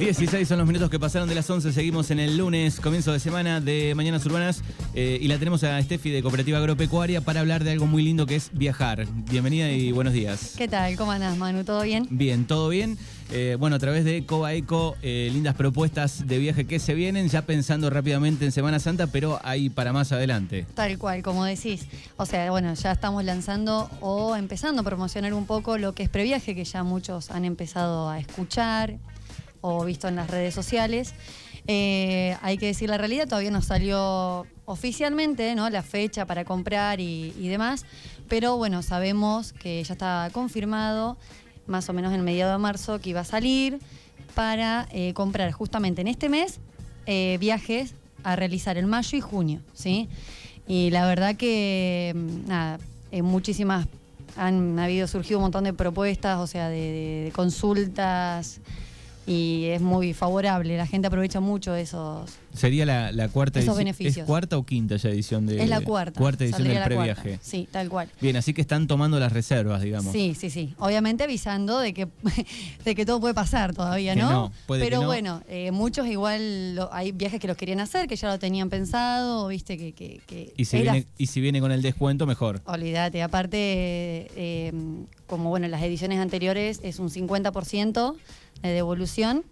16 son los minutos que pasaron de las 11. Seguimos en el lunes, comienzo de semana de Mañanas Urbanas. eh, y la tenemos a Steffi de Cooperativa Agropecuaria para hablar de algo muy lindo que es viajar. Bienvenida y buenos días. ¿Qué tal? ¿Cómo andás, Manu? ¿Todo bien? Bien, todo bien. Eh, bueno, a través de Coba Eco, eh, lindas propuestas de viaje que se vienen, ya pensando rápidamente en Semana Santa, pero ahí para más adelante. Tal cual, como decís. O sea, bueno, ya estamos lanzando o empezando a promocionar un poco lo que es previaje, que ya muchos han empezado a escuchar o visto en las redes sociales. Eh, hay que decir la realidad, todavía no salió oficialmente ¿no? la fecha para comprar y, demás, pero bueno, sabemos que ya está confirmado, más o menos en mediado de marzo, que iba a salir para eh, comprar justamente en este mes eh, viajes a realizar en mayo y junio, ¿sí? Y la verdad que, mm, nada, eh, muchísimas, han habido, surgido un montón de propuestas, o sea, de consultas, y es muy favorable, la gente aprovecha mucho esos... Sería la, la cuarta Esos beneficios. ¿Es cuarta o quinta ya edición de es la cuarta. Cuarta edición del cuarta. previaje. Sí, tal cual. Bien, así que están tomando las reservas, digamos. Sí, sí, sí. Obviamente avisando de que, de que todo puede pasar todavía, ¿no? no, puede Pero que no. bueno, eh, muchos igual lo- hay viajes que los querían hacer, que ya lo tenían pensado, viste, que, que, que Y si, era- viene, y si viene con el descuento, mejor. Olvídate, aparte, eh, como bueno, en las ediciones anteriores es un 50% de devolución,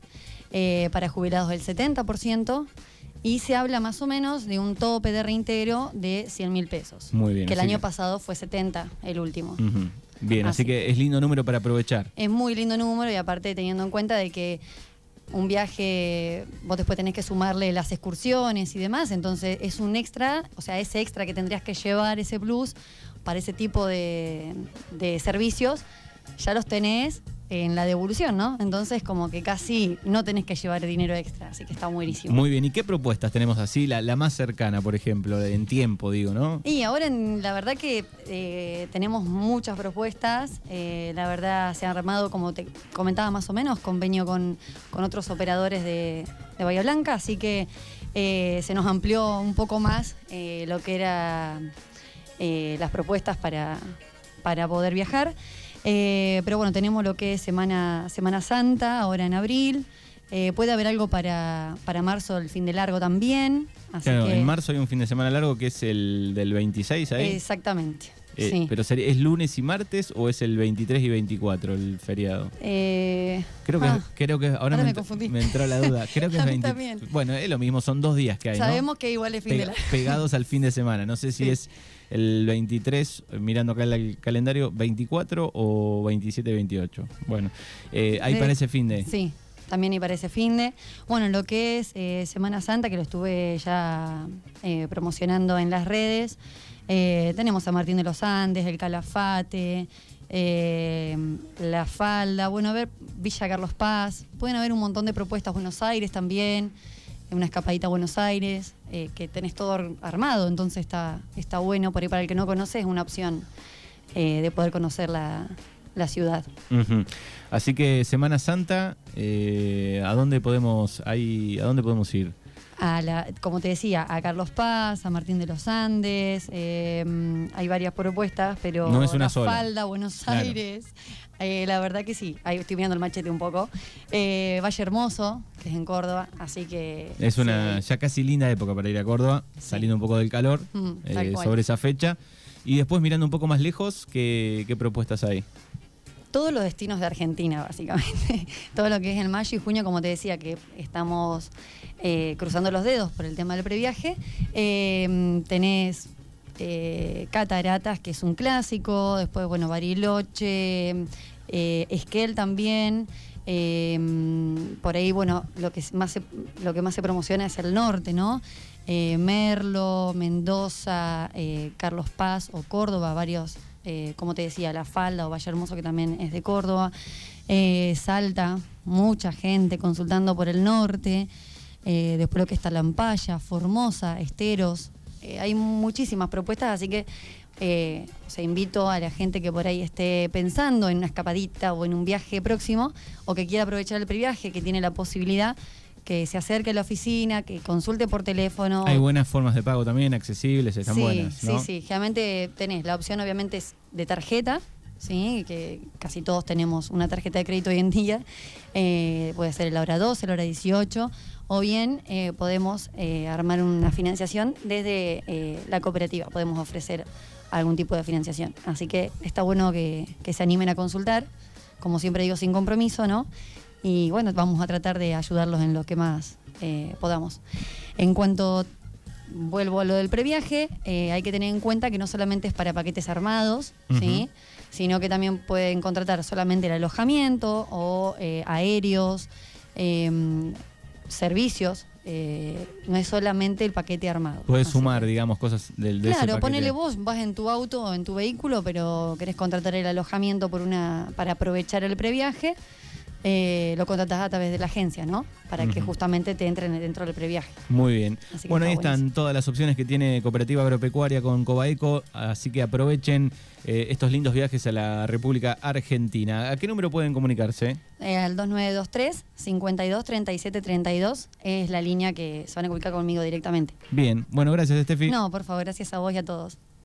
eh, para jubilados el 70%, y se habla más o menos de un tope de reintegro de 100 mil pesos. Muy bien, Que el año que- pasado fue 70, el último. Bien, así Así. que es lindo número para aprovechar. Es muy lindo número y aparte teniendo en cuenta de que un viaje, vos después tenés que sumarle las excursiones y demás, entonces es un extra, o sea, ese extra que tendrías que llevar, ese plus, para ese tipo de, de servicios, ya los tenés en la devolución, ¿no? Entonces como que casi no tenés que llevar dinero extra, así que está buenísimo. Muy bien, ¿y qué propuestas tenemos así? La, la más cercana, por ejemplo, en tiempo, digo, ¿no? Y ahora en- la verdad que eh, tenemos muchas propuestas, eh, la verdad se han armado, como te comentaba más o menos, convenio con, con otros operadores de, de Bahía Blanca, así que eh, se nos amplió un poco más lo que era eh, las propuestas para, para poder viajar. Eh, pero bueno, tenemos lo que es Semana, Semana Santa, ahora en abril. Eh, puede haber algo para, para marzo, el fin de largo también. Así Claro, que, en marzo hay un fin de semana largo que es el del 26 ahí. Exactamente. Eh, sí. Pero sería- ¿es lunes y martes o es el 23 y 24 el feriado? Eh, Creo que, ah, creo que ahora, ahora me, me confundí. me entró la duda. Creo que es mí 20 también. Bueno, es lo mismo, son dos días que hay, ¿no? sabemos que igual es fin de la... pegados al fin de semana. No sé si Sí. es el 23, eh, mirando acá el calendario, 24 o 27 28. Bueno, eh, ahí parece fin de. Sí, también y parece fin de. Bueno, lo que es eh, Semana Santa, que lo estuve ya eh, promocionando en las redes, eh, tenemos a Martín de los Andes, el Calafate, eh, La Falda, bueno, a ver, Villa Carlos Paz, pueden haber un montón de propuestas, Buenos Aires también, una escapadita a Buenos Aires, eh, que tenés todo ar- armado, entonces está, está bueno, por ahí para el que no conoce es una opción eh, de poder conocer la, la ciudad. Así que Semana Santa, eh, ¿a dónde podemos ahí, a dónde podemos ir? a la, como te decía, a Carlos Paz, a Martín de los Andes, eh, hay varias propuestas, pero No es una La sola. Falda, Buenos Claro. Eh, la verdad que sí, ahí estoy mirando el machete un poco. Eh, Valle Hermoso, que es en Córdoba, así que... Es una sí. ya casi linda época para ir a Córdoba, saliendo un poco del calor Mm, eh, sobre esa fecha. Y después mirando un poco más lejos, ¿qué, qué propuestas hay? todos los destinos de Argentina, básicamente. Todo lo que es el mayo y junio, como te decía, que estamos cruzando los dedos por el tema del previaje. Tenés eh, Cataratas, que es un clásico, después, bueno, Bariloche, eh, Esquel también. eh, por ahí, bueno, lo que más se, lo que más se promociona es el norte, ¿no? Eh, Merlo, Mendoza, Carlos Paz o Córdoba, varios, como te decía, La Falda o Valle Hermoso, que también es de Córdoba. Salta, mucha gente consultando por el norte. Después lo que está Lampaya, Formosa, Esteros. Eh, hay muchísimas propuestas, así que eh, o sea, invito a la gente que por ahí esté pensando en una escapadita o en un viaje próximo o que quiera aprovechar el previaje, que tiene la posibilidad, que se acerque a la oficina, que consulte por teléfono. Hay buenas formas de pago también, accesibles, están sí, buenas, ¿no? Sí, sí, generalmente tenés la opción obviamente es de tarjeta, ¿sí? que casi todos tenemos una tarjeta de crédito hoy en día, eh, puede ser el hora 12, el hora 18, o bien eh, podemos eh, armar una financiación desde la cooperativa, podemos ofrecer algún tipo de financiación. Así que está bueno que, que se animen a consultar, como siempre digo, sin compromiso, ¿no? Y bueno, vamos a tratar de ayudarlos en lo que más podamos. En cuanto vuelvo a lo del previaje, eh, hay que tener en cuenta que no solamente es para paquetes armados, ¿sí? sino que también pueden contratar solamente el alojamiento o eh, aéreos, em, servicios. Eh, no es solamente el paquete armado. Puedes sumar, digamos, cosas del de Claro, ponele vos, vas en tu auto o en tu vehículo, pero querés contratar el alojamiento por una para aprovechar el previaje eh, lo contratas a través de la agencia, ¿no? Para que justamente te entren dentro del previaje. Muy bien. Bueno, ahí están todas las opciones que tiene Cooperativa Agropecuaria con Cobaeco, así que aprovechen eh, estos lindos viajes a la República Argentina. ¿A qué número pueden comunicarse? Eh, al 2923 52 37 32 es la línea que se van a comunicar conmigo directamente. Bien, bueno, gracias, Estefi. No, por favor, gracias a vos y a todos.